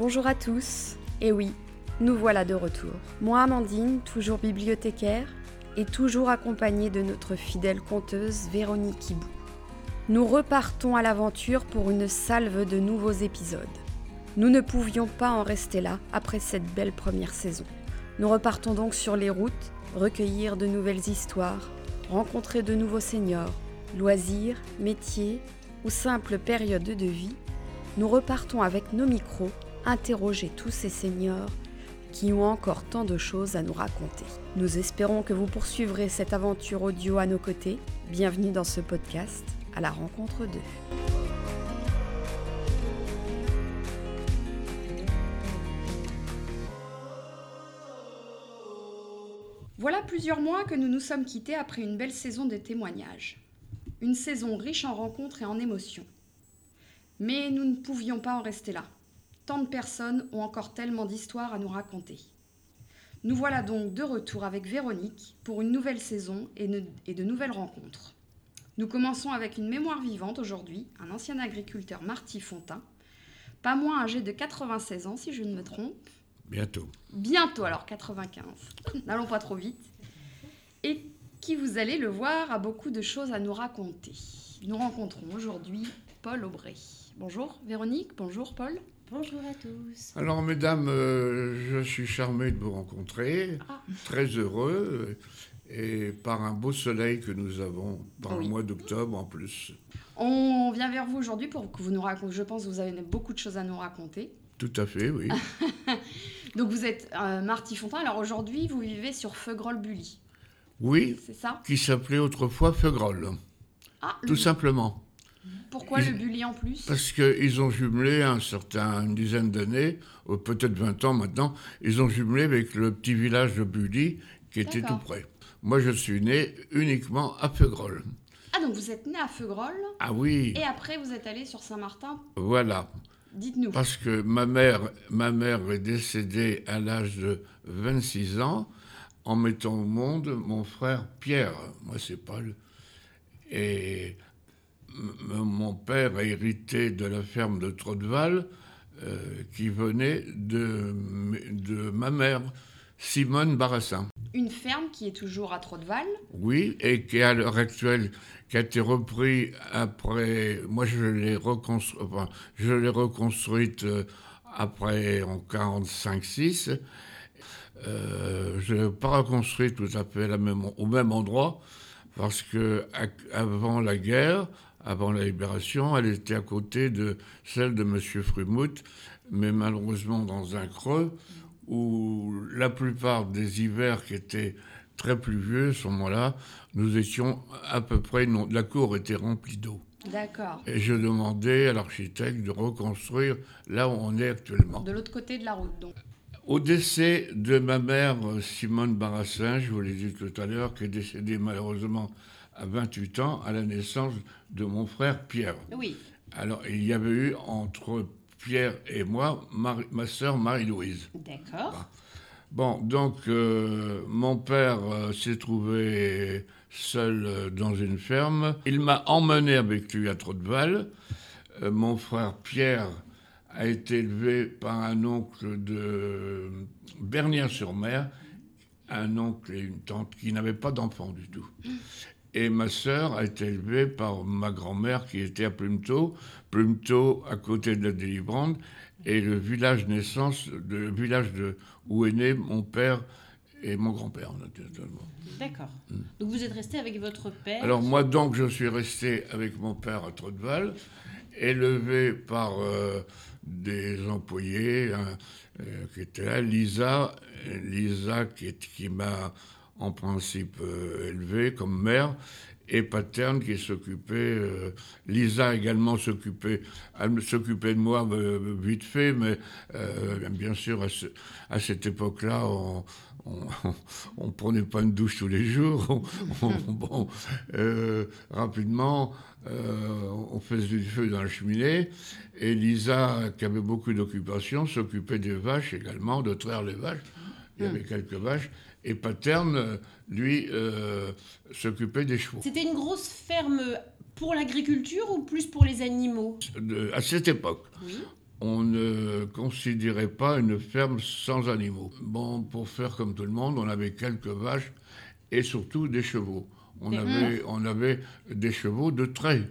Bonjour à tous. Et oui, nous voilà de retour. Moi, Amandine, toujours bibliothécaire, et toujours accompagnée de notre fidèle conteuse Véronique Hibou. Nous repartons à l'aventure pour une salve de nouveaux épisodes. Nous ne pouvions pas en rester là après cette belle première saison. Nous repartons donc sur les routes, recueillir de nouvelles histoires, rencontrer de nouveaux seniors, loisirs, métiers ou simples périodes de vie. Nous repartons avec nos micros, interroger tous ces seniors qui ont encore tant de choses à nous raconter. Nous espérons que vous poursuivrez cette aventure audio à nos côtés. Bienvenue dans ce podcast, à la rencontre d'eux. Voilà plusieurs mois que nous nous sommes quittés après une belle saison de témoignages. Une saison riche en rencontres et en émotions. Mais nous ne pouvions pas en rester là. Tant de personnes ont encore tellement d'histoires à nous raconter. Nous voilà donc de retour avec Véronique pour une nouvelle saison et, de nouvelles rencontres. Nous commençons avec une mémoire vivante aujourd'hui, un ancien agriculteur Marty Fontin, pas moins âgé de 96 ans si je ne me trompe. Bientôt. Bientôt alors 95. N'allons pas trop vite. Et qui vous allez le voir a beaucoup de choses à nous raconter. Nous rencontrons aujourd'hui Paul Aubray. Bonjour Véronique, bonjour Paul. Bonjour à tous. Alors, mesdames, euh, je suis charmé de vous rencontrer, ah. très heureux, et par un beau soleil que nous avons dans le mois d'octobre en plus. On vient vers vous aujourd'hui pour que vous nous racontiez, je pense que vous avez beaucoup de choses à nous raconter. Tout à fait, oui. Donc vous êtes euh, Marty Fontin, alors aujourd'hui vous vivez sur Feugrol-Bully. Oui, c'est ça? Qui s'appelait autrefois Feugrol. Ah, tout simplement. Pourquoi le Bully en plus? Parce qu'ils ont jumelé un certain, une dizaine d'années, peut-être 20 ans maintenant, ils ont jumelé avec le petit village de Bully qui était tout près. Moi, je suis né uniquement à Feugrol. Ah, donc vous êtes né à Feugrol Ah oui. Et après, vous êtes allé sur Saint-Martin? Voilà. Dites-nous. Parce que ma mère, ma mère est décédée à l'âge de 26 ans en mettant au monde mon frère Pierre. Moi, c'est Paul. Et père a hérité de la ferme de Trotteval, euh, qui venait de, de ma mère, Simone Barassin. Une ferme qui est toujours à Trotteval? Oui, et qui à l'heure actuelle, qui a été repris après. Moi, je l'ai reconstruite, enfin, reconstruite euh, après en 45-6. Euh, je l'ai pas reconstruite tout à fait même, au même endroit parce que avant la guerre, avant la libération, elle était à côté de celle de M. Frumouth, mais malheureusement dans un creux où la plupart des hivers qui étaient très pluvieux à ce moment-là, nous étions à peu près, non, la cour était remplie d'eau. D'accord. Et je demandais à l'architecte de reconstruire là où on est actuellement. De l'autre côté de la route, donc. Au décès de ma mère, Simone Barassin, je vous l'ai dit tout à l'heure, qui est décédée malheureusement à 28 ans à la naissance de mon frère Pierre. Oui. Alors, il y avait eu entre Pierre et moi ma sœur Marie-Louise. D'accord. Bon, donc euh, mon père euh, s'est trouvé seul euh, dans une ferme. Il m'a emmené avec lui à Trotteval. mon frère Pierre a été élevé par un oncle de Bernières-sur-Mer, un oncle et une tante qui n'avaient pas d'enfants du tout. Et ma sœur a été élevée par ma grand-mère qui était à Plumetot, Plumetot à côté de la Délivrande, et le village naissance, le village de, où est né mon père et mon grand-père, naturellement. D'accord. Hmm. Donc vous êtes resté avec votre père Alors moi donc je suis resté avec mon père à Trotteval, élevé par euh, des employés hein, euh, qui étaient là, Lisa, Lisa qui, qui m'a en principe euh, élevée comme mère et paterne qui s'occupait. Euh, Lisa également s'occupait, s'occupait de moi euh, vite fait, mais bien sûr à, cette époque-là, on, on, prenait pas une douche tous les jours. bon, rapidement, on faisait du feu dans la cheminée. Et Lisa, qui avait beaucoup d'occupations, s'occupait des vaches également, de traire les vaches. Il y avait quelques vaches. Et Paterne, lui, euh, s'occupait des chevaux. C'était une grosse ferme pour l'agriculture ou plus pour les animaux? À cette époque. Oui. on ne considérait pas une ferme sans animaux. Bon, pour faire comme tout le monde, on avait quelques vaches et surtout des chevaux. On, avait, on avait des chevaux de trait.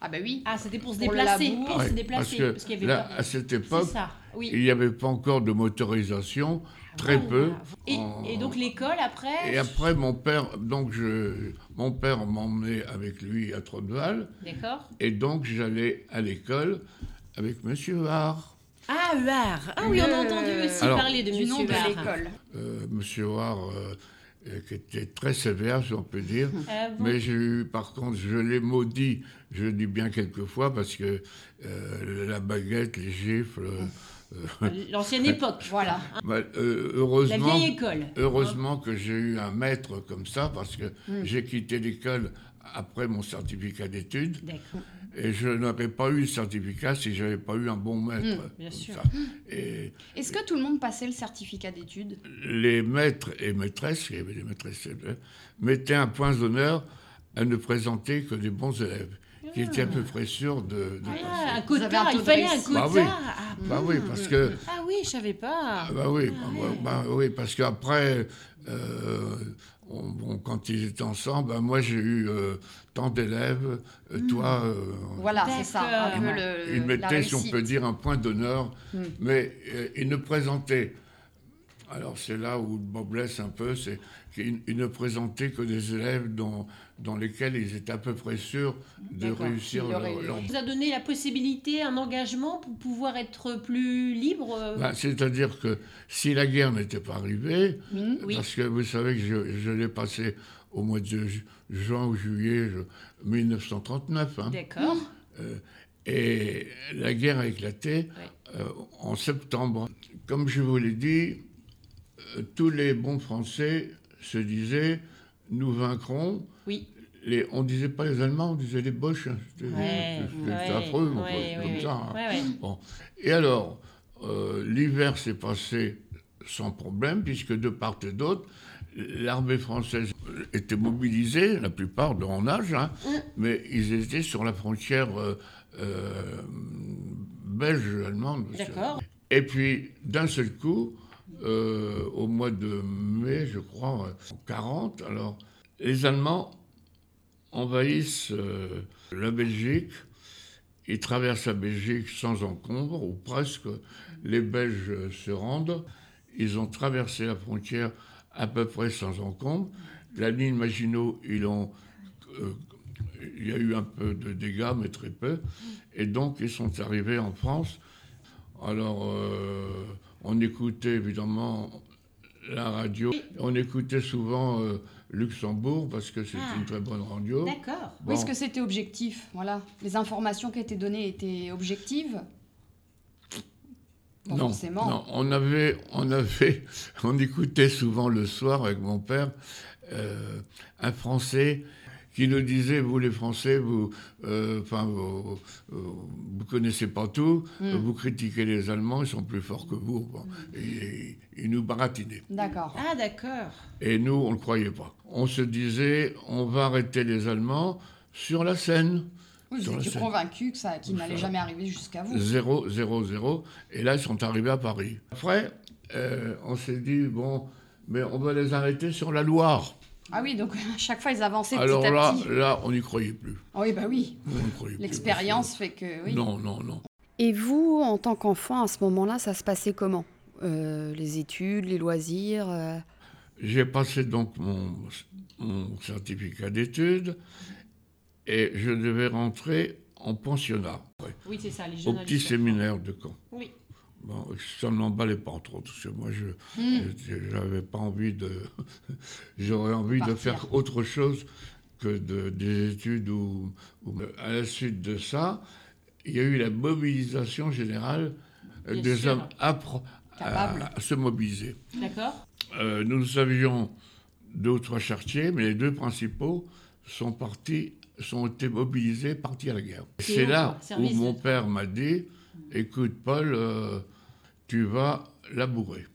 Ah bah oui. Ah, c'était pour se déplacer. Pour Ouais, se déplacer. parce parce qu'il y avait là, pas- à cette C'est époque, ça. Oui. il n'y avait pas encore de motorisation, très Voilà. peu. Et, En- et donc l'école après Et après, mon père, donc je, mon père m'emmenait avec lui à Trotteval, D'accord. et donc j'allais à l'école avec Monsieur Var. Ah, Huard. Ah oui, on a entendu aussi Alors- parler de du nom Monsieur de Huard. l'école. Euh, Monsieur Var, euh, euh, qui était très sévère, si on peut dire. Ah bon Mais j'ai eu, par contre, je l'ai maudit, je dis bien quelquefois, parce que euh, la baguette, les gifles, euh, L'ancienne époque. Voilà. bah, euh, La heureusement, vieille école. heureusement que j'ai eu un maître comme ça, parce que Hmm. j'ai quitté l'école après mon certificat d'études, D'accord. et je n'aurais pas eu le certificat si j'avais pas eu un bon maître. Hmm, bien sûr. Est-ce que tout le monde passait le certificat d'études? Les maîtres et maîtresses, il y avait des maîtresses, euh, mettaient un point d'honneur à ne présenter que des bons élèves, qui étaient à peu près sûrs de, de Ah, passer. un un quota, taux il de fallait un quota. Bah oui. Ah, Bah oui, parce que ah oui, je savais pas. Ah bah oui, bah, bah, bah oui, parce qu'après, euh, on- bon, quand ils étaient ensemble, bah, moi j'ai eu euh, tant d'élèves, euh, toi, euh, Voilà, c'est ça. Un peu D'accord. le, ils la mettaient, si on peut dire, un point d'honneur, Hmm. mais euh, ils ne présentaient. Alors c'est là où le bas blesse un peu, c'est ils ne présentaient que des élèves dont, dans lesquels ils étaient à peu près sûrs de réussir leur, leur- Ça vous a donné la possibilité, un engagement pour pouvoir être plus libre euh, Bah, C'est-à-dire que si la guerre n'était pas arrivée. Oui. Parce que vous savez que je, je l'ai passé au mois de ju- juin ou juillet je- 1939. hein. D'accord. Euh, et la guerre a éclaté euh, en septembre. Comme je vous l'ai dit, euh, tous les bons Français se disaient nous vaincrons. Oui. Les, on ne disait pas les Allemands, on disait les Boches. hein. C'était Ouais, ouais, affreux, ouais, comme ça. hein. Bon. Et alors, euh, l'hiver s'est passé sans problème, puisque de part et d'autre, l'armée française était mobilisée, la plupart de en âge, hein, Mm. mais ils étaient sur la frontière euh, euh, belge-allemande. Et puis, d'un seul coup, euh, au mois de mai, je crois, en 40, alors, les Allemands envahissent euh, la Belgique. Ils traversent la Belgique sans encombre, ou presque. Les Belges se rendent. Ils ont traversé la frontière à peu près sans encombre. La ligne Maginot, euh, il y a eu un peu de dégâts, mais très peu. Et donc, ils sont arrivés en France. Alors, on écoutait évidemment la radio. On écoutait souvent euh, Luxembourg parce que c'était Ah. une très bonne radio. D'accord. Oui, est-ce que c'était objectif Voilà. Les informations qui étaient données étaient objectives non, forcément. non, on avait, on avait, on écoutait souvent le soir avec mon père euh, un Français qui nous disait vous les Français vous, euh, enfin vous, euh, vous connaissez pas tout, Mm. vous critiquez les Allemands, ils sont plus forts que vous. Bon. Et, il nous baratinait. D'accord. Ah, d'accord. Et nous, on ne le croyait pas. On se disait, on va arrêter les Allemands sur la Seine. Vous Sur étiez convaincu que ça, qu'il Ça n'allait va. jamais arriver jusqu'à vous. 0, 0, 0. Et là, ils sont arrivés à Paris. Après, euh, on s'est dit, bon, mais on va les arrêter sur la Loire. Ah oui, donc à chaque fois ils avançaient Alors petit à là, petit. là, on n'y croyait plus. Ah oui, bah oui. On n'y croyait plus, L'expérience fait que oui. Non, non, non. Et vous, en tant qu'enfant, à ce moment-là, ça se passait comment? Euh, Les études, les loisirs euh, J'ai passé donc mon, mon certificat d'études et je devais rentrer en pensionnat Oui, c'est ça, les au petit séminaire de Caen. Oui. Bon, ça ne m'emballait pas trop, parce que moi, je Hmm. je- j'avais pas envie de... J'aurais envie de faire autre chose que de, des études ou, À la suite de ça, il y a eu la mobilisation générale euh, Bien des sûr. hommes appro- à, à se mobiliser. D'accord. Euh, nous avions deux ou trois chartiers, mais les deux principaux sont partis, sont été mobilisés, partis à la guerre. C'est C'est là où mon père m'a dit, écoute Paul, euh, tu vas labourer.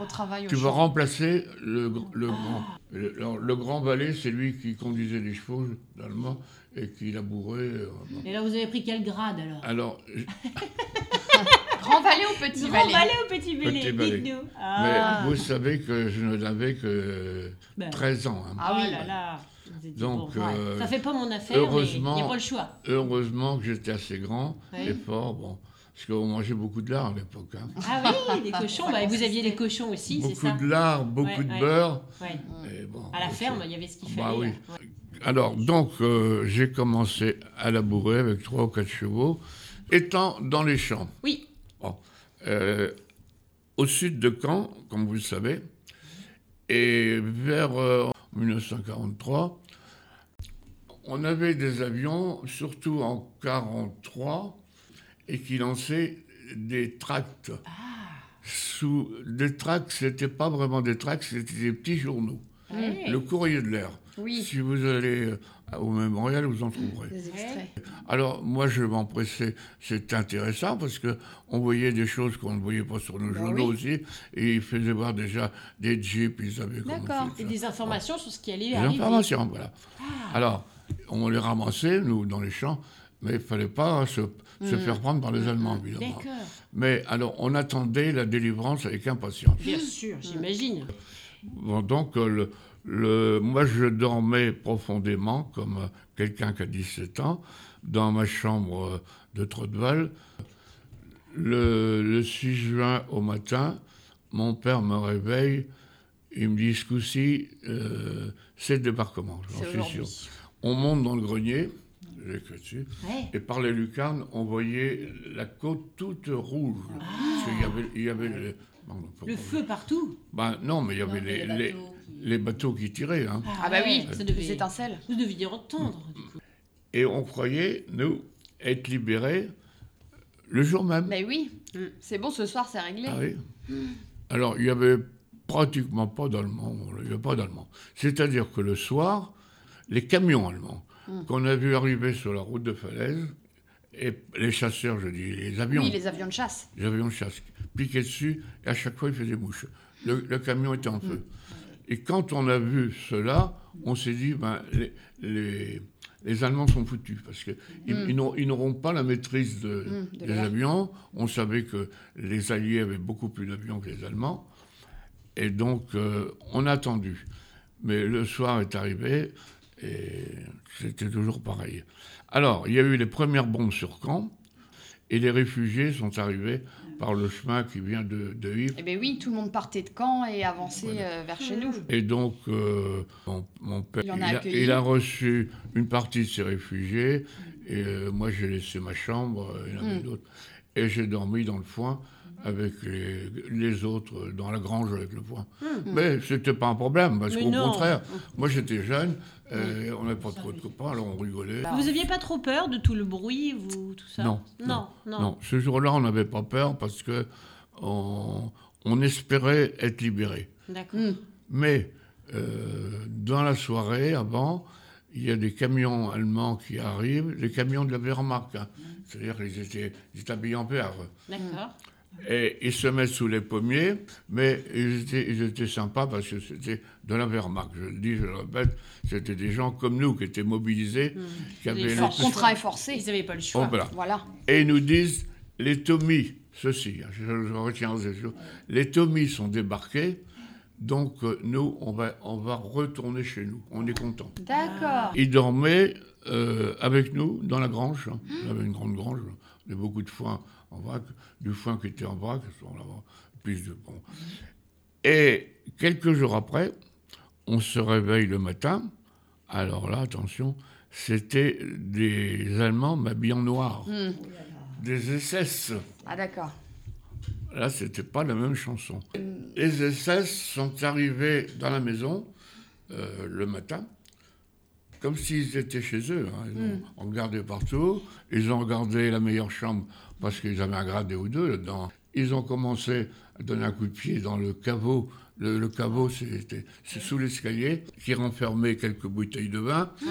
Au travail, au Tu vas champ. remplacer le, Ah. grand. Le, le- le grand valet, c'est lui qui conduisait les chevaux, d'allemand, et qui labourait. euh. Et là, vous avez pris quel grade alors? Alors, j- Grand Valais ou Petit Grand Valais ou Petit Valais. Dites-nous. Mais Ah. vous savez que je n'avais que Ben. 13 ans. hein. Ah oui. Oh là là. Vous étiez Donc, bon. euh, ça fait pas mon affaire, heureusement- mais il n'y a pas le choix. Heureusement que j'étais assez grand Oui. et fort. Bon, parce qu'on mangeait beaucoup de lard à l'époque. hein. Ah oui, des cochons. Bah, vous aviez des cochons aussi, c'est beaucoup ça de lard, beaucoup Ouais, de ouais. beurre. Ouais. et bon, À la ferme, il y avait ce qu'il Bah fallait. oui. Alors, donc, euh, j'ai commencé à labourer avec trois ou quatre chevaux, étant dans les champs. Oui. Bon. Euh, au sud de Caen, comme vous le savez, et vers euh, 1943, on avait des avions, surtout en 43, et qui lançaient des tracts. Sous des tracts, c'était pas vraiment des tracts, c'était des petits journaux. Le courrier de l'air. Oui. Si vous allez euh, au mémorial, vous en trouverez. Des extraits. Alors, moi, je m'empressais. C'est intéressant parce que on voyait des choses qu'on ne voyait pas sur nos Bah journaux oui. aussi. Et ils faisaient voir déjà des jeeps, ils savaient comment D'accord. Et ça. des informations sur ce qui allait Des arriver. informations, voilà. Ah. Alors, on les ramassait, nous, dans les champs, mais il ne fallait pas se, se Mm. faire prendre par les Allemands, évidemment. Mais alors, on attendait la délivrance avec impatience. Bien sûr, j'imagine. Bon, donc, euh, le, le- moi, je dormais profondément, comme euh, quelqu'un qui a 17 ans, dans ma chambre euh, de Trotteval. Le, le 6 juin au matin, mon père me réveille. Il me dit, ce coup-ci, euh, c'est le débarquement, j'en suis sûr. On monte dans le grenier, dessus, Ouais. et par les lucarnes, on voyait la côte toute rouge. Parce qu'il y avait, il y avait le, non, non, Le feu partout. ben, non, mais il y avait les, les, les bateaux qui tiraient. hein. Ah bah oui, ça des étincelles. Vous deviez entendre, du coup. Et on croyait, nous, être libérés le jour même. Mais oui, Mm. c'est bon, ce soir c'est réglé. Ah oui. Alors, il n'y avait pratiquement pas d'Allemands. Il n'y avait pas d'Allemands. C'est-à-dire que le soir, les camions allemands Qu'on a vu arriver sur la route de Falaise, et les chasseurs, je dis, les avions, Oui, les avions de chasse. les avions de chasse, piquaient dessus, et à chaque fois, ils faisaient mouche. Le, le camion était en feu. Et quand on a vu cela, on s'est dit, ben, les, les, les Allemands sont foutus, parce qu'ils ils n'auront- ils n'auront pas la maîtrise de, Mm, de des avions. On savait que les Alliés avaient beaucoup plus d'avions que les Allemands. Et donc, euh, on a attendu. Mais le soir est arrivé, et c'était toujours pareil. Alors, il y a eu les premières bombes sur Caen, et les réfugiés sont arrivés par le chemin qui vient de, de Ypres. Eh bien oui, tout le monde partait de Caen et avançait euh, vers chez nous. Et donc, euh, mon, mon père, Il a il a, accueilli. il a reçu une partie de ces réfugiés, et euh, moi j'ai laissé ma chambre, il en avait Mm. d'autres, et j'ai dormi dans le foin avec les, les autres, dans la grange avec le foin. Mais c'était pas un problème, parce qu'au contraire, moi j'étais jeune, euh, on n'avait pas trop de copains, alors on rigolait. Vous aviez pas trop peur de tout le bruit, vous, tout ça? Non, Non, non. Non, ce jour-là, on n'avait pas peur parce que on, on espérait être libérés. D'accord. Mm. Mais euh, dans la soirée, avant, il y a des camions allemands qui arrivent, les camions de la Wehrmacht. hein. C'est-à-dire qu'ils étaient, ils étaient habillés en vert. D'accord. Et ils se mettent sous les pommiers, mais ils étaient, ils étaient sympas parce que c'était de la Wehrmacht. Je le dis, je le répète, c'était des gens comme nous qui étaient mobilisés, qui avaient Des le- Leur forces. contrat est forcé. Ils n'avaient pas le Oh, choix. voilà. Voilà. Et ils nous disent, les Tommy, ceci, hein, je, je retiens ces choses, les Tommy sont débarqués, donc euh, nous, on va, on va retourner chez nous, on est contents. D'accord. Ils dormaient euh, avec nous dans la grange, hein. on avait une grande grange, avait beaucoup de foin en vrac, du foin qui était en vrac, plus de, bon. Et quelques jours après, on se réveille le matin, alors là, attention, c'était des Allemands m'habillés en noir Hmm. des SS. Ah d'accord. Là, c'était pas la même chanson. Les SS sont arrivés dans la maison euh, le matin, comme s'ils étaient chez eux. hein. Ils ont regardé partout. Ils ont regardé la meilleure chambre parce qu'ils avaient un gradé ou deux là-dedans. Ils ont commencé à donner un coup de pied dans le caveau. Le, le caveau, c'est sous l'escalier qui renfermait quelques bouteilles de vin, Ah,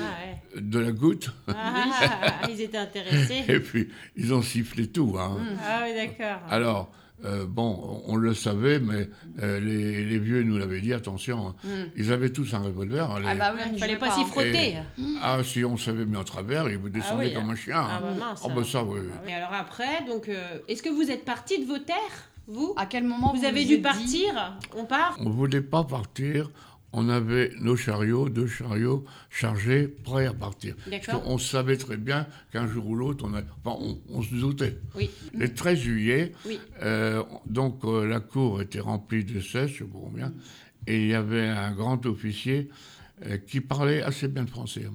ouais. de la goutte, Ah, ils étaient intéressés. et puis ils ont sifflé tout. hein. Ah oui, d'accord. Alors, euh, bon, on le savait, mais euh, les, les vieux nous l'avaient dit, attention, hein. Mm. ils avaient tous un revolver. hein, les- Ah bah oui, Il fallait pas s'y frotter. Ah, si on savait mis en travers, ils vous descendaient oui. comme un chien. Ah hein. bah mince. Ah bah ça, oui. Et alors après, donc, euh, est-ce que vous êtes parti de vos terres, vous? À quel moment Vous avez vous dû êtes dit- partir On part? On ne voulait pas partir. On avait nos chariots, deux chariots chargés, prêts à partir. Parce qu'on savait très bien qu'un jour ou l'autre, on, a- enfin, on, on se doutait. Oui. Le 13 juillet, Oui. euh, donc euh, la cour était remplie de 16, je comprends bien, et il y avait un grand officier euh, qui parlait assez bien le français.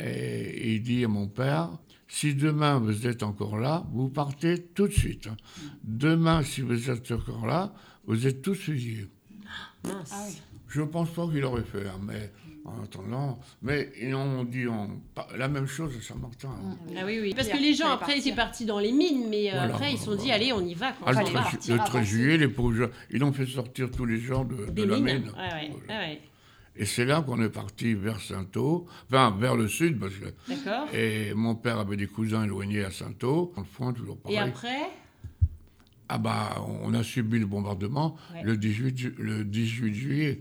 Et il dit à mon père, si demain vous êtes encore là, vous partez tout de suite. hein. Demain, si vous êtes encore là, vous êtes tous fusillés. Ah oui. Je ne pense pas qu'il aurait fait, hein, mais en attendant, mais ils ont dit la même chose à Saint-Martin. hein. Ah oui, oui. Parce que les gens, après, ils étaient partis dans les mines, mais euh, Voilà, après, ils se sont voilà, dit, allez, on y va. Quoi. Ah, le on y 13, va. partir le à 13 passer. juillet, les pauvres gens, ils ont fait sortir tous les gens de, la mine. Ouais, ouais, Voilà. ouais, ouais. Et c'est là qu'on est parti vers Saint-Au, enfin vers le sud, parce que D'accord. et mon père avait des cousins éloignés à Saint-Au, dans le foin, toujours pareil. Et après? Ah bah, on a subi le bombardement Ouais. le, 18, ju- le 18 juillet.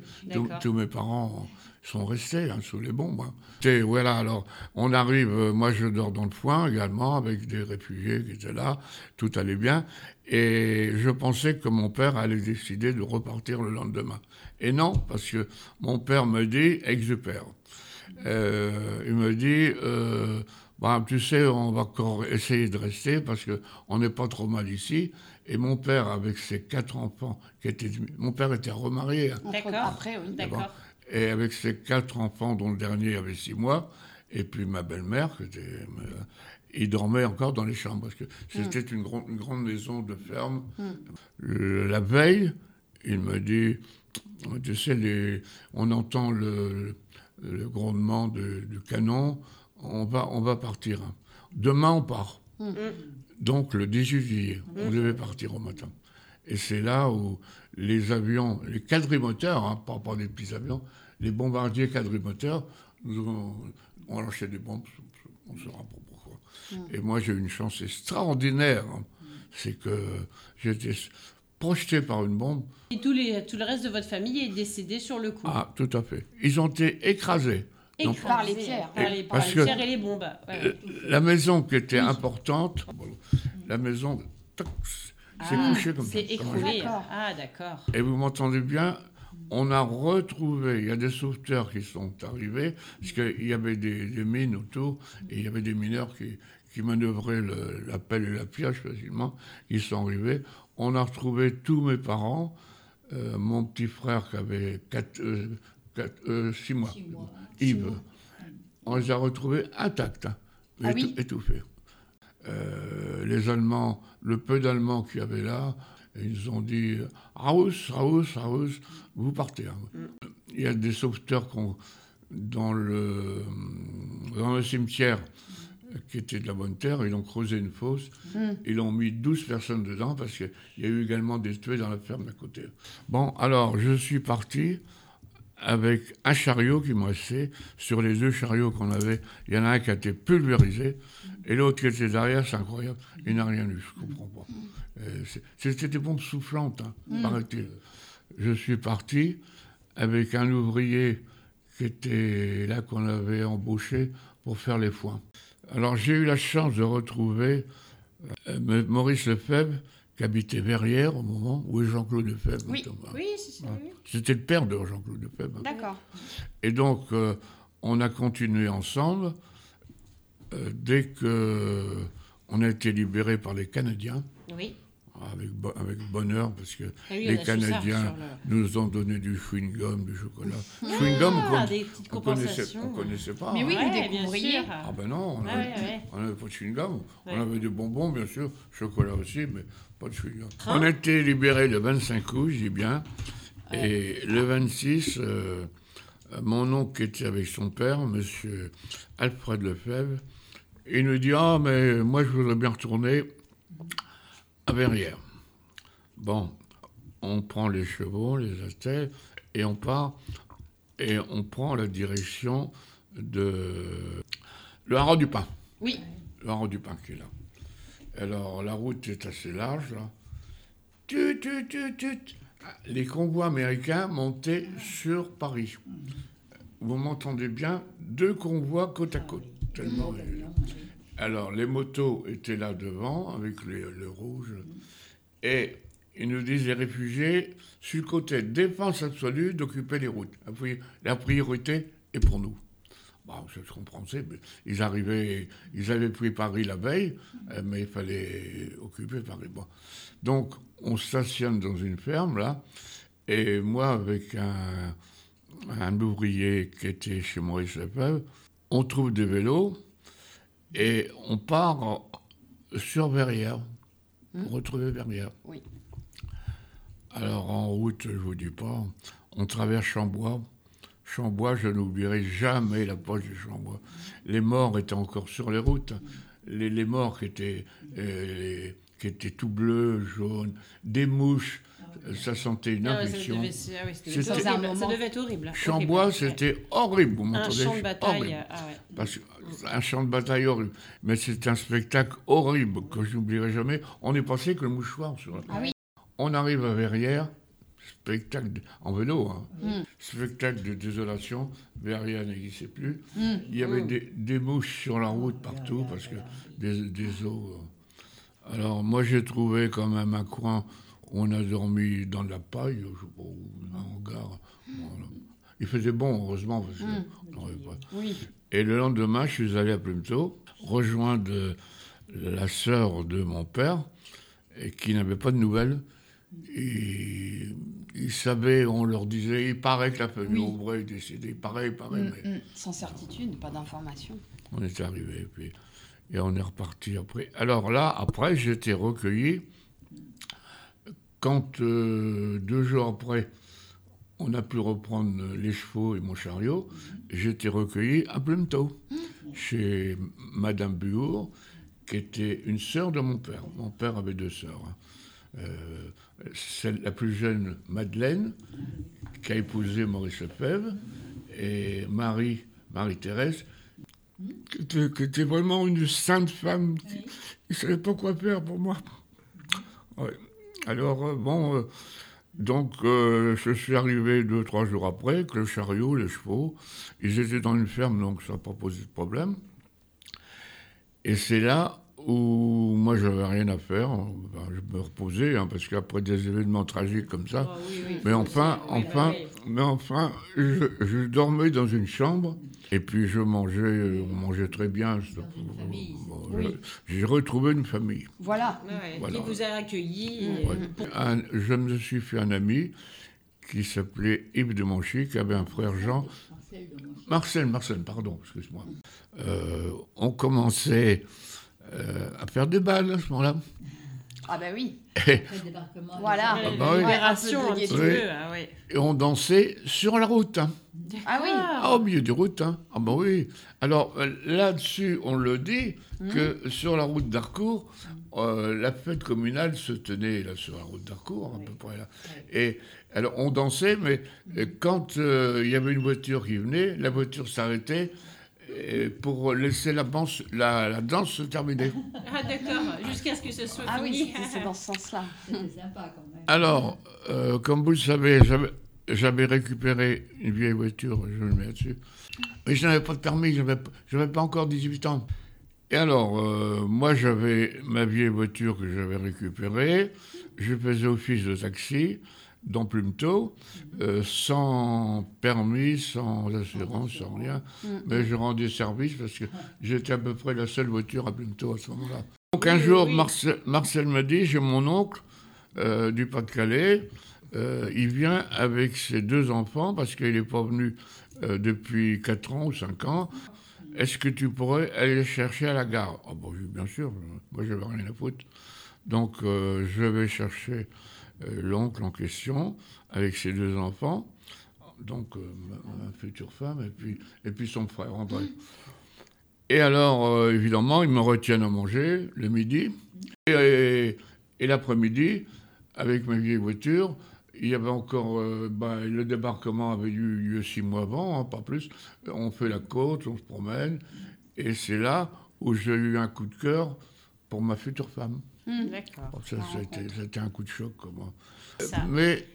Tous, mes parents sont restés hein, sous les bombes. hein. Et voilà, alors, on arrive, euh, moi je dors dans le foin également, avec des réfugiés qui étaient là, tout allait bien. Et je pensais que mon père allait décider de repartir le lendemain. Et non, parce que mon père me dit, exupère. Euh, il me dit, euh, Bah, tu sais, on va encore essayer de rester parce que on n'est pas trop mal ici. Et mon père, avec ses quatre enfants, qui étaient, mon père était remarié, hein, D'accord. Après, oui. D'accord. et avec ses quatre enfants, dont le dernier avait six mois, et puis ma belle-mère, qui était, euh, il dormait encore dans les chambres parce que c'était une, grande- une grande maison de ferme. Le- la veille, il me dit, tu sais, les- on entend le, le grondement de- du canon, on va, on va partir. Demain, on part. Donc, le 18 juillet, on devait partir au matin. Et c'est là où les avions, les quadrimoteurs, hein, pas, pas des petits avions, les bombardiers quadrimoteurs, nous ont, ont lâché des bombes, on ne saura pas pourquoi. Et moi, j'ai eu une chance extraordinaire. hein. C'est que j'étais projeté par une bombe. Et tous les, tout le reste de votre famille est décédé sur le coup. Ah, tout à fait. Ils ont été écrasés. Donc, Écrasés Par les pierres. Par les, par Parce les que- pierres et les bombes. Ouais, ouais. la maison qui était importante, la maison s'est Ah, couchée comme ça. C'est écroulé. Ah, d'accord. Et vous m'entendez bien? On a retrouvé, il y a des sauveteurs qui sont arrivés, parce qu'il y avait des, des mines autour, et il y avait des mineurs qui, qui manœuvraient le- la pelle et la pioche facilement, ils sont arrivés. On a retrouvé tous mes parents, euh, mon petit frère qui avait 6 mois, Yves. On les a retrouvés intacts, hein, Ah étou- oui étouffés. Euh, les Allemands, le peu d'Allemands qu'il y avait là, ils ont dit Raus, Raus, Raus, vous partez. hein. Il y a des sauveteurs dans, le, dans le cimetière euh, qui était de la bonne terre, ils ont creusé une fosse, ils ont mis 12 personnes dedans parce qu'il y a eu également des tués dans la ferme d'à côté. Bon, alors je suis parti avec un chariot qui me restait. Sur les deux chariots qu'on avait, il y en a un qui a été pulvérisé et l'autre qui était derrière, c'est incroyable, il n'a rien eu, je comprends pas. Euh, C'était des bombes soufflantes, hein, paraît-il. Je suis parti avec un ouvrier qui était là qu'on avait embauché pour faire les foins. Alors j'ai eu la chance de retrouver euh, Maurice Lefebvre, qui habitait Verrières au moment où est Jean-Claude Lefebvre. Oui, ça. oui. C'était le père de Jean-Claude Lefebvre. D'accord. Et donc, euh, on a continué ensemble. euh, dès que on a été libéré par les Canadiens, Oui. Avec, bo- avec bonheur, parce que Ah oui, les Canadiens le- nous ont donné du chewing-gum, du chocolat. chewing-gum, Ah, qu'on des petites on connaissait, pas. Mais oui, hein. Ouais, bien sûr. Ah ben non, on Ouais, avait, ouais, ouais. on avait pas de chewing-gum. Ouais. On avait des bonbons, bien sûr, chocolat aussi, mais pas de chewing-gum. Hein On a été libérés le 25 août, je dis bien. Et le 26, euh, euh, mon oncle qui était avec son père, monsieur Alfred Lefebvre, il nous dit Ah, mais moi je voudrais bien retourner à Verrières. Bon, on prend les chevaux, les attelles, et on part, et on prend la direction de le Haras du Pin. Oui. Le Haras du Pin qui est là. Alors, la route est assez large, là. tut, tut, tut, tut. Les convois américains montaient sur Paris. Vous m'entendez bien? Deux convois côte à côte. Tellement- Alors, les motos étaient là devant, avec le rouge. Et ils nous disent, les réfugiés, sur le côté défense absolue, d'occuper les routes. La pri- La priorité est pour nous. Bon, c'est- mais ils arrivaient, ils avaient pris Paris la veille, euh, mais il fallait occuper Paris. Donc, on stationne dans une ferme, là, et moi, avec un, un ouvrier qui était chez Maurice Lefebvre, on trouve des vélos, et on part sur Verrières, pour retrouver Verrières. Oui. Alors, en route, je vous dis pas, on traverse Chambois. Chambois, je n'oublierai jamais la poche de Chambois. Les morts étaient encore sur les routes. Les, les morts qui étaient, euh, les- qui étaient tout bleus, jaunes, des mouches, euh, ça sentait une Ah ça infection. ah ça devait être horrible. un Ça moment. devait être horrible. Chambois, c'était horrible, vous un champ de bataille. Horrible. Ah ouais. Parce que un champ de bataille horrible. Mais c'est un spectacle horrible que je n'oublierai jamais. On est passé que le mouchoir sur la Ah oui. On arrive à Verrières, spectacle de- en vélo, hein. Mm. spectacle de désolation. Verrières n'existait plus. Mm. Il y avait des, des mouches sur la route partout parce que des, des eaux. Alors moi j'ai trouvé quand même un coin où on a dormi dans la paille, je sais pas un hangar. Voilà. Il faisait bon heureusement parce que on n'aurait pas. Oui. Et le lendemain, je suis allé à Plumetot, rejoindre euh, la sœur de mon père, et qui n'avait pas de nouvelles. Et ils savaient, on leur disait, il paraît que la famille Oui. Aubray est décédée, il paraît, il paraît, mais. Sans certitude, pas d'information. on est arrivé, et puis, et on est reparti après. Alors là, après, j'étais recueilli. Quand, euh, deux jours après, on a pu reprendre les chevaux et mon chariot, j'étais recueilli à Plumetot, chez Madame Buour, qui était une sœur de mon père. Mon père avait deux sœurs. hein. Euh, la plus jeune, Madeleine, qui a épousé Maurice Lefebvre, et Marie, Marie-Thérèse, qui qui était vraiment une sainte femme qui ne savait pas quoi faire pour moi. Ouais. Alors, euh, bon, euh, donc euh, je suis arrivé deux, trois jours après, avec le chariot, les chevaux. Ils étaient dans une ferme, donc ça n'a pas posé de problème. Et c'est là où moi, j'avais rien à faire. Ben, je me reposais, hein, parce qu'après des événements tragiques comme ça, oui, oui. mais enfin, enfin, oui. Mais enfin, je, je dormais dans une chambre et puis je mangeais, on mangeait très bien. bon, Oui. je- J'ai retrouvé une famille. Voilà. Ouais, ouais. Voilà. Qui vous a accueilli. Mm. et- Ouais. Un- je me suis fait un ami qui s'appelait Yves de Monchy, qui avait un frère Jean. Marcel, Marcel, pardon, excuse-moi. Euh, on commençait euh, à faire des balles à ce moment-là. Ah bah oui. Et, Voilà. Bah oui. Ah ouais. et on dansait sur la route. hein. Ah oui. Ah, au milieu des routes, hein. Ah bah oui. Alors euh, là-dessus, on le dit que sur la route d'Harcourt, euh, la fête communale se tenait là sur la route d'Harcourt, à peu près là. Et alors on dansait, mais euh, quand euh, il y avait une voiture qui venait, la voiture s'arrêtait pour laisser la, danse- la, la danse se terminer. Ah d'accord, jusqu'à ce que ce soit Ah oui, fini. c'est- c'est dans ce sens-là. Alors, euh, comme vous le savez, j'avais- j'avais récupéré une vieille voiture, je le mets là-dessus. Mais je n'avais pas de permis, je n'avais pas encore 18 ans. Et alors, euh, moi, j'avais ma vieille voiture que j'avais récupérée. Je faisais office de taxi dans Plumetot, euh, sans permis, sans assurance, sans rien. Mais je rendais service parce que j'étais à peu près la seule voiture à Plumetot à ce moment-là. Donc un jour. Marcel, Marcel m'a dit, j'ai mon oncle euh, du Pas-de-Calais, euh, il vient avec ses deux enfants parce qu'il n'est pas venu depuis 4 ans ou 5 ans. Est-ce que tu pourrais aller les chercher à la gare? Ah bon, dit, bien sûr, moi j'avais rien à foutre. Donc euh, je vais chercher euh, l'oncle en question avec ses deux enfants, donc euh, ma, future femme et puis, son frère. Et alors, évidemment, ils me retiennent à manger le midi. Et, l'après-midi, avec ma vieille voiture, il y avait encore. bah, le débarquement avait eu lieu six mois avant, hein, pas plus. On fait la côte, on se promène. Et c'est là où j'ai eu un coup de cœur pour ma future femme. Hmm. D'accord. Bon, ça, La ça a été- rencontre. ça a été un coup de choc moi. Ça. Mais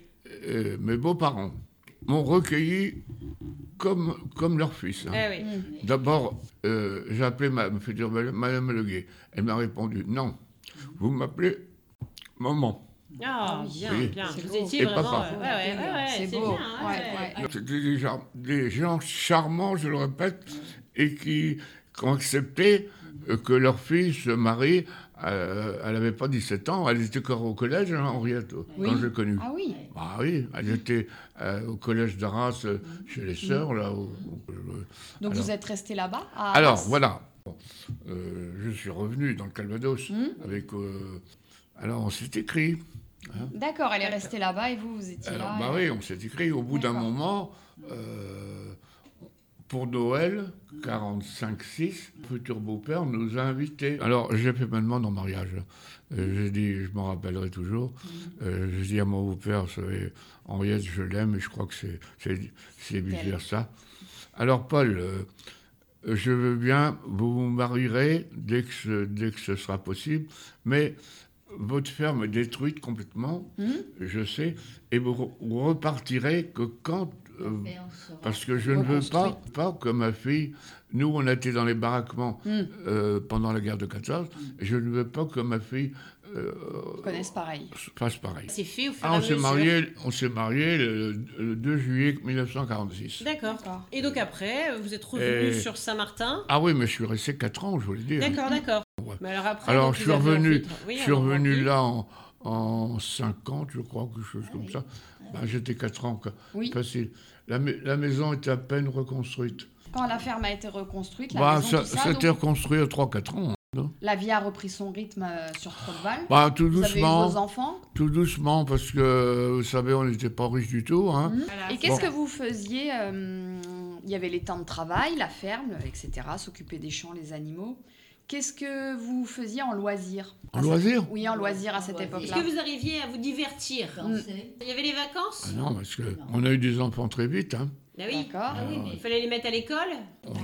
euh, mes beaux-parents m'ont recueilli comme, comme leur fils. hein. Eh oui. Hmm. D'abord, euh, j'ai appelé ma ma future Madame Leguet. Elle m'a répondu non, vous m'appelez maman. Ah, oui. bien, Oui. bien. Vous étiez Et vraiment. papa. euh, ouais, ouais, ouais, ouais, C'est c'est beau. bien. hein, Ouais, ouais. ouais. C'était des gens, des gens charmants, je le répète, et qui, qui ont accepté euh, que leur fille se marie. Euh, elle n'avait pas 17 ans, elle était encore au collège, hein, Henriette, Oui. quand je l'ai connue. Ah oui. Ah oui, elle était euh, au collège d'Arras, euh, chez les sœurs, là. où- où- où- Donc Alors- vous êtes resté là-bas Alors, voilà. Euh, je suis revenu dans le Calvados Hmm. avec. euh, alors, on s'est écrit. D'accord, elle est restée là-bas et vous, vous étiez Alors, là. bah et- oui, on s'est écrit. Au bout d'un moment, euh, pour Noël, 45-6, le futur beau-père nous a invités. Alors, j'ai fait ma demande en mariage. Euh, j'ai dit, je m'en rappellerai toujours. Euh, j'ai dit à mon beau-père, vous savez, Henriette, je l'aime et je crois que c'est, vice ça. Alors, Paul, euh, je veux bien, vous vous marierez dès que, ce, dès que ce sera possible, mais votre ferme est détruite complètement, Hmm je sais, et vous repartirez que quand... euh, parce que je ne veux pas, pas que ma fille... Nous, on a été dans les baraquements Hmm. euh, pendant la guerre de 14, et je ne veux pas que ma fille euh, connaissent pareil. fasse pareil. C'est fait au fur Ah, on s'est mesure. marié, on s'est marié le, le 2 juillet 1946. D'accord. D'accord. Et donc après, vous êtes revenu Et- sur Saint-Martin? Ah oui, mais je suis resté 4 ans, je voulais dire. D'accord, d'accord. Ouais. Mais alors après, Alors, donc, je suis revenu, oui, je suis revenu là en, en 50, je crois, quelque chose comme ça. Ben, J'étais 4 ans, quoi. Oui. facile. La, mai- la maison était à peine reconstruite. Quand la ferme a été reconstruite, la Bah, maison, ça, ça, c'était donc, reconstruit à 3-4 ans. hein. la vie a repris son rythme euh, sur Trotteval. Bah, tout vous avez eu vos enfants. tout doucement, parce que, vous savez, on n'était pas riches du tout. Hein. Voilà, Et qu'est-ce ça. que vous faisiez euh, Il y avait les temps de travail, la ferme, etc., s'occuper des champs, les animaux. Qu'est-ce que vous faisiez en loisir En loisir Oui, en loisir à cette Est-ce époque-là. que vous arriviez à vous divertir Mm. Il y avait les vacances? Ah non, parce qu'on a eu des enfants très vite. Hein. Ah oui. D'accord. Ah oui, mais il fallait les mettre à l'école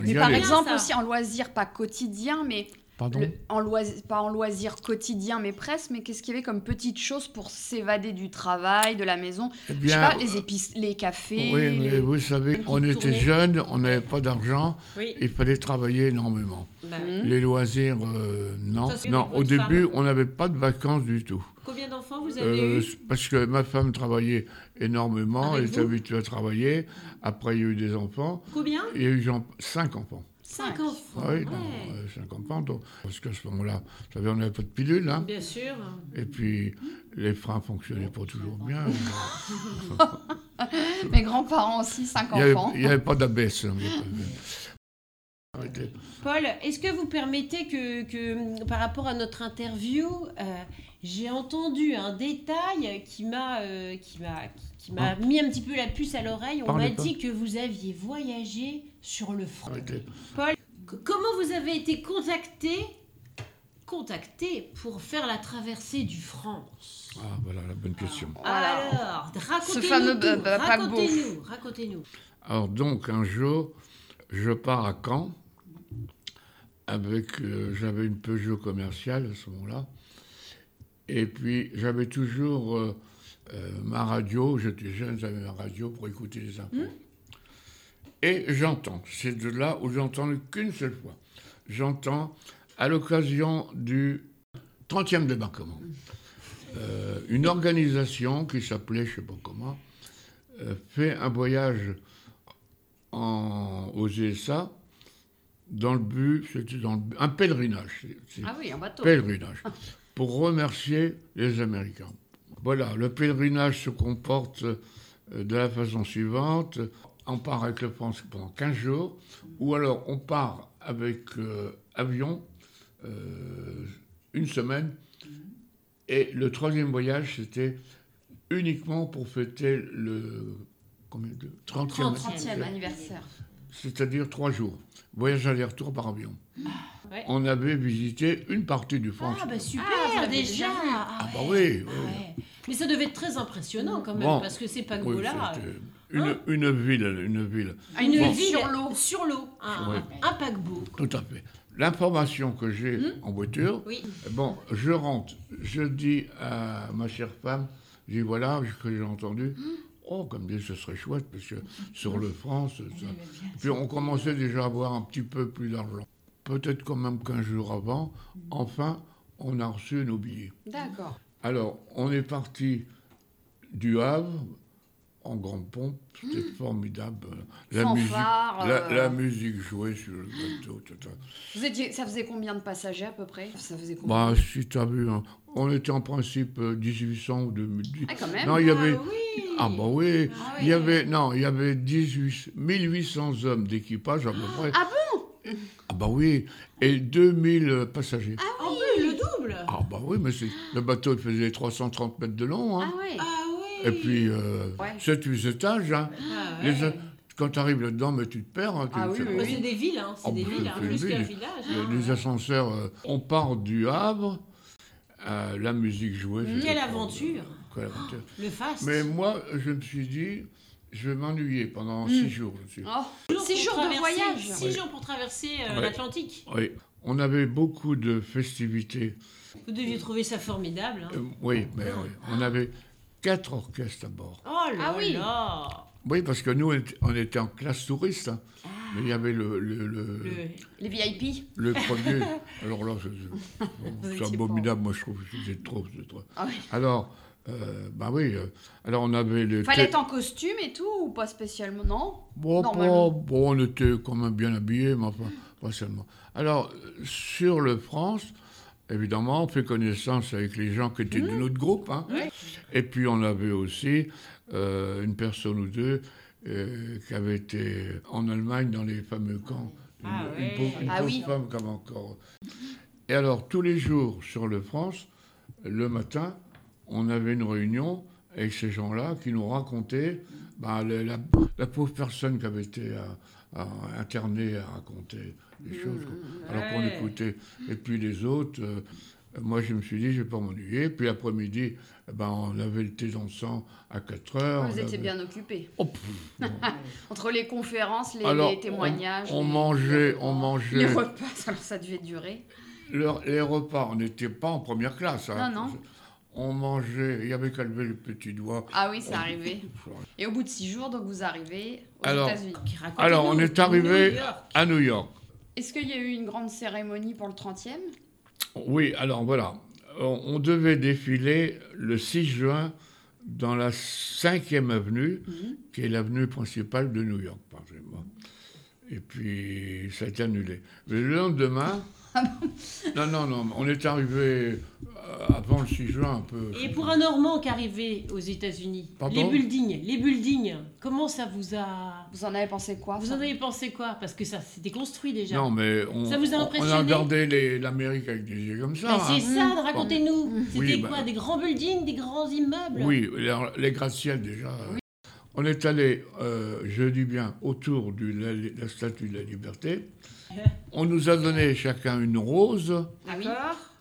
Mais par exemple ça. aussi en loisir, pas quotidien, mais Pardon le- en loisir, pas en loisir quotidien, mais presque. Mais qu'est-ce qu'il y avait comme petites choses pour s'évader du travail, de la maison? Eh Je sais pas, les épices, les cafés. oui, mais les- vous savez, on était tournée. jeunes, on n'avait pas d'argent, Oui. il fallait travailler énormément. Bah, Mhm. Les loisirs, euh, non. Non, au début, femme. on n'avait pas de vacances du tout. Combien d'enfants vous avez Euh, eu parce que ma femme travaillait énormément, Avec elle était habituée à travailler. Après, il y a eu des enfants. Combien? Il y a eu genre, cinq enfants. Cinq enfants. Ah oui, ouais. non, euh, cinq enfants. donc, parce qu'à ce moment-là, vous savez, on n'avait pas de pilule. Hein, Bien sûr. et puis, les freins fonctionnaient pas toujours bien. Mes grands-parents aussi, cinq Il n'y avait, enfants. il y avait pas d'abaisse. hein, avait Arrêtez. Paul, est-ce que vous permettez que, que, par rapport à notre interview, euh, j'ai entendu un détail qui m'a euh, qui m'a qui m'a mis un petit peu la puce à l'oreille. On m'a dit que vous aviez voyagé sur le front. Paul, comment vous avez été contacté contacté pour faire la traversée du France? Ah, voilà la bonne question. Voilà. Alors, racontez-nous tout, bah, racontez-nous, racontez-nous. Alors donc un jour, je pars à Caen avec, euh, j'avais une Peugeot commerciale à ce moment-là, et puis j'avais toujours euh, euh, ma radio, j'étais jeune, j'avais ma radio pour écouter les infos. Et j'entends, c'est de là où j'ai entendu qu'une seule fois, j'entends à l'occasion du 30e débarquement, euh, une organisation qui s'appelait, je ne sais pas comment, euh, fait un voyage en, aux USA dans le but, c'était dans le un pèlerinage, c'est- Ah oui, en bateau. pèlerinage, pour remercier les Américains. Voilà, le pèlerinage se comporte euh, de la façon suivante. On part avec le France pendant 15 jours, ou alors on part avec euh, avion euh, une semaine, et le troisième voyage, c'était uniquement pour fêter le combien de 30e, 30e anniversaire. c'est-à-dire trois jours. Voyage aller-retour par avion. Ouais. On avait visité une partie du France. Ah bah super Ah, déjà. Ah, Ah bah oui, oui. Ah ouais. Mais ça devait être très impressionnant quand même, Bon. parce que ces Oui, Hein une, une ville, une ville, une Bon. ville Sur l'eau. Sur l'eau. Un, paquebot. tout à fait. l'information que j'ai en voiture, Oui. bon, je rentre, je dis à ma chère femme, je dis voilà ce que j'ai entendu. Oh, comme dit, ce serait chouette, parce que sur le France, ça- puis on commençait déjà à avoir un petit peu plus d'argent. Peut-être quand même qu'un jour avant, enfin, on a reçu nos billets. D'accord. Alors, on est parti du Havre en grande pompe, c'était formidable. La musique, la, euh. la musique jouée sur le bateau, tout ça. Vous étiez, ça faisait combien de passagers à peu près? Ça faisait combien Bah, si tu as vu, hein, on était en principe euh, 1800 ou 2010. Ah, quand même. Non, il y avait. Ah oui. Ah, bah oui. Ah Il y avait, non, il y avait 18, 1800 hommes d'équipage à peu près. Ah bon? Ah, bah oui. Et 2000 passagers. Ah, En plus, le double. bah oui, mais c'est- le bateau il faisait 330 mètres de long. Hein. Ah ouais. Ah oui. Et puis, euh, Ouais. 7-8 étages. Hein. Ah Les- ouais. quand tu arrives là-dedans, mais tu te perds. hein, Ah oui, c'est Bah, c'est des villes, hein. c'est Oh, des bah, villes, hein, c'est une plus qu'un village. Hein. des ascenseurs. euh, on part du Havre, euh, la musique jouée. Quelle pas- aventure. Quelle aventure. Le fast. Mais moi, je me suis dit, je vais m'ennuyer pendant six jours. je suis- Oh, six jours de voyage. Six jours pour traverser euh, Ouais. l'Atlantique. Oui, on avait beaucoup de festivités. Vous deviez trouver ça formidable. hein. Euh, oui, mais oui, on avait quatre orchestres à bord. Oh là Ah oui. là. Oui, parce que nous, on était- en classe touriste. hein. Mais il y avait le, le, le, Le- Les VIP. le premier. Alors là, c'est- c'est c'est abominable, moi je trouve que c'était trop. c'est trop. Ah oui. Alors, euh, bah oui, euh, alors on avait le. Fallait être en costume et tout ou pas spécialement Non? Bon, Normalement. pas- bon, on était quand même bien habillés, mais enfin, pas seulement. Alors, sur le France, évidemment, on fait connaissance avec les gens qui étaient de notre groupe. hein. Et puis, on avait aussi euh, une personne ou deux euh, qui avait été en Allemagne dans les fameux camps. Une, Ah une ouais. pauvre, une Ah pauvre oui. femme comme encore. Et alors, tous les jours sur le France, le matin, on avait une réunion avec ces gens-là qui nous racontaient bah, la, la pauvre personne qui avait été à- à- internée à raconter des choses. quoi. Alors qu'on écoutait. Et puis les autres, euh, moi je me suis dit, je vais pas m'ennuyer. Puis l'après-midi, eh ben, on avait le thé dans le sang à 4 heures. Vous on étiez avait- bien occupé. Oh. Entre les conférences, les, Alors, les témoignages. on, on les- mangeait, on Les mangeait. repas, alors ça devait durer. Le- les repas, on n'était pas en première classe. hein. Non, non. On mangeait, il y avait qu'à lever le petit doigt. Ah oui, c'est arrivé. Et au bout de six jours, donc vous arrivez aux États-Unis. Alors, on est arrivé à New York. Est-ce qu'il y a eu une grande cérémonie pour le 30e Oui, alors voilà. On, on devait défiler le 6 juin dans la 5e avenue, Mhm. qui est l'avenue principale de New York, par exemple. Et puis, ça a été annulé. Mais le lendemain, Ah non, non, non, on est arrivé euh, avant le 6 juin un peu. Et pour un Normand qui arrivait aux États-Unis, les buildings, les buildings, comment ça vous a. Vous en avez pensé quoi Vous en avez pensé quoi? Parce que ça s'était construit déjà. Non, mais on, Ça vous a on- on a impressionné? regardé l'Amérique avec des yeux comme ça. Mais hein. c'est ça, racontez-nous. C'était Oui, quoi bah- Des grands buildings, des grands immeubles? Oui, les gratte-ciel déjà. On est allé, euh, je dis bien, autour de la, la statue de la liberté. On nous a donné chacun une rose Ah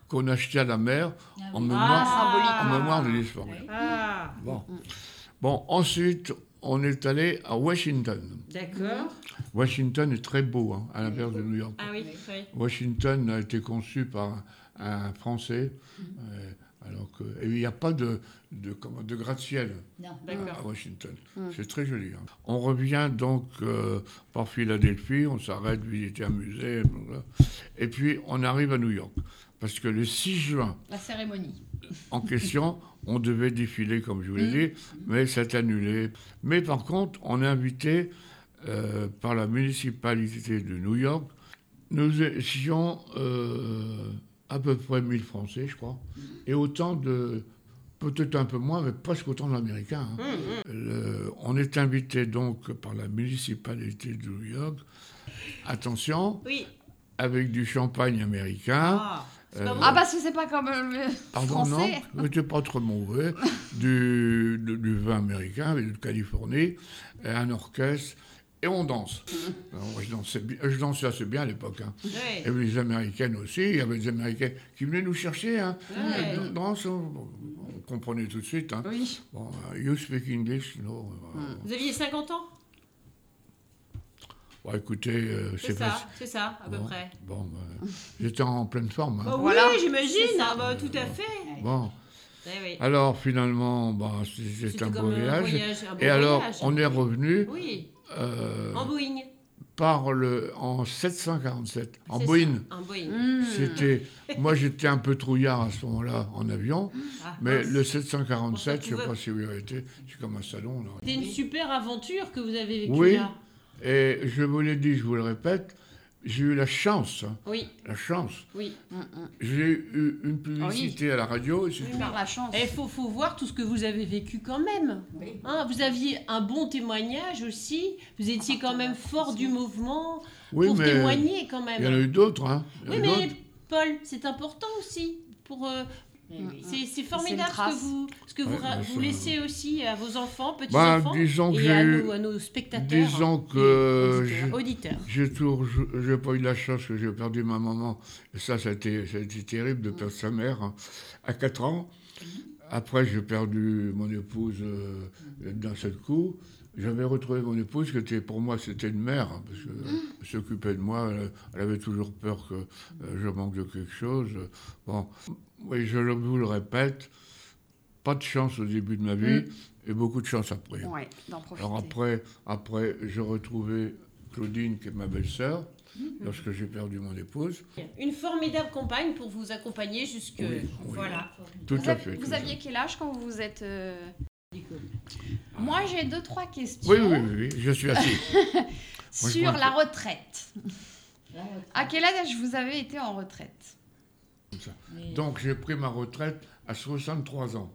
qu'on achetait à la mer en Ah, mémoire, en symbolique. mémoire de l'histoire. Ah, Bon. bon, ensuite, on est allé à Washington. d'accord. Washington est très beau, hein, à l'inverse de New York. Ah oui, oui. Washington a été conçu par un, un Français, euh, alors que et il n'y a pas de, de, comment, de gratte-ciel à D'accord. Washington. C'est très joli. hein. On revient donc euh, par Philadelphie, on s'arrête visiter un musée, et puis on arrive à New York. Parce que le 6 juin La cérémonie. en question, on devait défiler, comme je vous l'ai dit, mais c'est annulé. Mais par contre, on est invité euh, par la municipalité de New York. Nous étions euh, à peu près 1000 Français, je crois, et autant de, peut-être un peu moins, mais presque autant d'Américains. hein. Le- on est invité donc par la municipalité de New York. Attention, Oui. avec du champagne américain. Ah, Euh. Ah parce que c'est pas comme euh, le Pardon, français. non, c'était pas trop mauvais. Du, du, du vin américain, de Californie, et un orchestre, et on danse. Alors, moi, je, dansais bien, je dansais assez bien à l'époque. hein. Ouais. Et les Américaines aussi, il y avait des Américains qui venaient nous chercher. Hein. Euh, danse, comprenait tout de suite. Hein. Oui. Bon, euh, you speak English? No. euh, Vous aviez 50 ans? Bon, écoutez, euh, C'est c'est ça, facile. c'est ça, à peu Bon. près. Bon, bah, j'étais en pleine forme. hein. Bah Voilà. oui, j'imagine, ah bah, tout à fait. Bon, Eh oui. alors finalement, bah, c'est- c'est un beau comme voyage. un beau Et alors, voyage. on est revenu Oui, euh, en Boeing. Par le, en 747, en Boeing. Hmm. C'était, moi j'étais un peu trouillard à ce moment-là en avion, Ah, mais le 747, je ne sais pas si vous y avez été, c'est comme un salon. C'était une super aventure que vous avez vécue Oui. là. Et je vous l'ai dit, je vous le répète, j'ai eu la chance, hein, Oui, la chance. oui. Mm, mm. J'ai eu une publicité à la radio, et tout. Par la chance. Il faut, faut voir tout ce que vous avez vécu quand même. Hein, vous aviez un bon témoignage aussi. Vous étiez quand même fort du mouvement Oui, pour mais témoigner quand même. il y en a eu d'autres. Hein. Oui, mais. Paul, c'est important aussi. Pour, euh, c'est, c'est formidable ce que vous, ce que vous, Ouais, ra- bah, vous ça- laissez aussi à vos enfants, petits Bah, enfants, disons que et à nos, à nos spectateurs. Disons que j'ai-. J'ai toujours, j'ai pas eu la chance que j'ai perdu ma maman. Et ça, ça a été, ça a été terrible de perdre sa mère hein, à 4 ans. Après, j'ai perdu mon épouse euh, d'un seul coup. J'avais retrouvé mon épouse, qui était pour moi, c'était une mère, hein, parce qu'elle s'occupait de moi. Elle, elle avait toujours peur que euh, je manque de quelque chose. Bon, oui, je le- vous le répète, pas de chance au début de ma vie et beaucoup de chance après. Ouais. Alors après, après j'ai retrouvé Claudine, qui est ma belle-sœur, Mhm. lorsque j'ai perdu mon épouse. Une formidable compagne pour vous accompagner jusque. Oui, oui. Voilà. Tout Vous, à fait. vous aviez quel âge quand vous vous êtes... euh, Moi, j'ai deux, trois questions Oui, oui, oui, oui, je suis assis. Sur vois la retraite. À quel âge vous avez été en retraite? Donc j'ai pris ma retraite à 63 ans.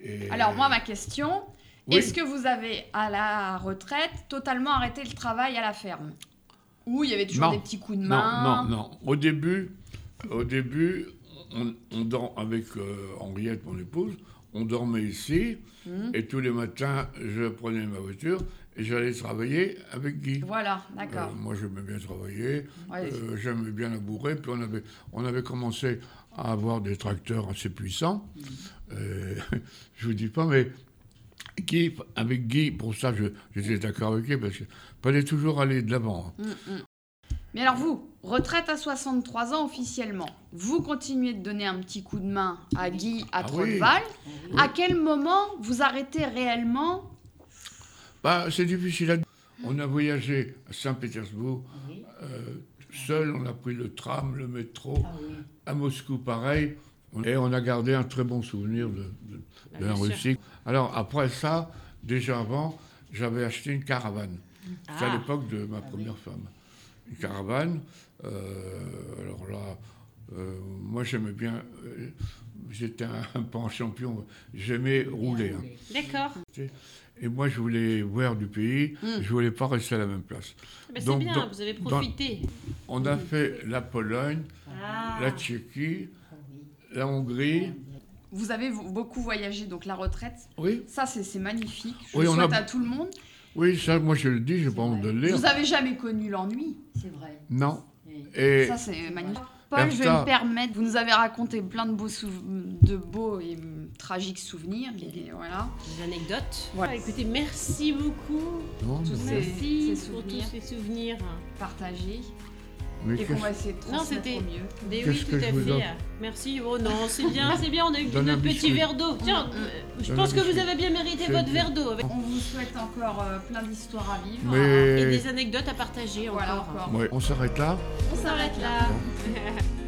Et- Alors moi, ma question, Oui. est-ce que vous avez, à la retraite, totalement arrêté le travail à la ferme? Ou il y avait toujours Non. des petits coups de Non, main? Non, non. Au début, au début on, on dort avec euh, Henriette, mon épouse, on dormait ici, Hmm. et tous les matins, je prenais ma voiture et j'allais travailler avec Guy. Voilà, d'accord. Euh, moi, j'aimais bien travailler. Ouais. Euh, J'aimais bien labourer. Puis on avait, on avait commencé à avoir des tracteurs assez puissants. Euh, je vous dis pas, mais Guy, avec Guy, pour ça, je- j'étais d'accord avec lui, parce qu'il fallait toujours aller de l'avant. hein. Mm, mm. Mais alors vous, retraite à 63 ans officiellement, vous continuez de donner un petit coup de main à Guy à Ah oui. Trotteval. À quel moment vous arrêtez réellement Bah, c'est difficile à dire. On a voyagé à Saint-Pétersbourg. euh, seul, on a pris le tram, le métro. À Moscou, pareil. Et on a gardé un très bon souvenir de, de- Ah, de la sûr. Russie. Alors, après ça, déjà avant, j'avais acheté une caravane. C'était à Ah. l'époque de ma première femme. Une caravane. euh, alors là, euh, moi, j'aimais bien. J'étais un, un pan champion. J'aimais rouler. hein. D'accord. Et moi, je voulais voir du pays. Mm. Je voulais pas rester à la même place. Bah, c'est Donc, bien, dans- vous avez dans- profité. On a fait la Pologne, Ah. la Tchéquie, la Hongrie. Vous avez beaucoup voyagé, donc la retraite, Oui, ça c'est c'est magnifique. Je Oui, le on souhaite a- à tout le monde. oui, ça, moi je le dis, j'ai pas honte de le dire. Vous avez jamais connu l'ennui. C'est vrai. Non. Et Ça c'est magnifique. Paul, je vais me permettre, vous nous avez raconté plein de beaux, souv- de beaux et tragiques souvenirs. Et voilà. Des anecdotes. Voilà. Écoutez, merci beaucoup. non, ces- Merci ces pour tous ces souvenirs. Partagé. mais Et qu'on va essayer de Non, transmettre c'était- au mieux. Des oui, Qu'est-ce tout que à fait. Merci. Oh non, c'est bien, c'est bien. On a eu notre petit verre d'eau. Tiens, Mm. euh, je pense que vous avez bien mérité C'est votre bien. verre d'eau. On vous souhaite encore euh, plein d'histoires à vivre. Mais- Et des anecdotes à partager Voilà encore. encore. Ouais, on s'arrête là On s'arrête là.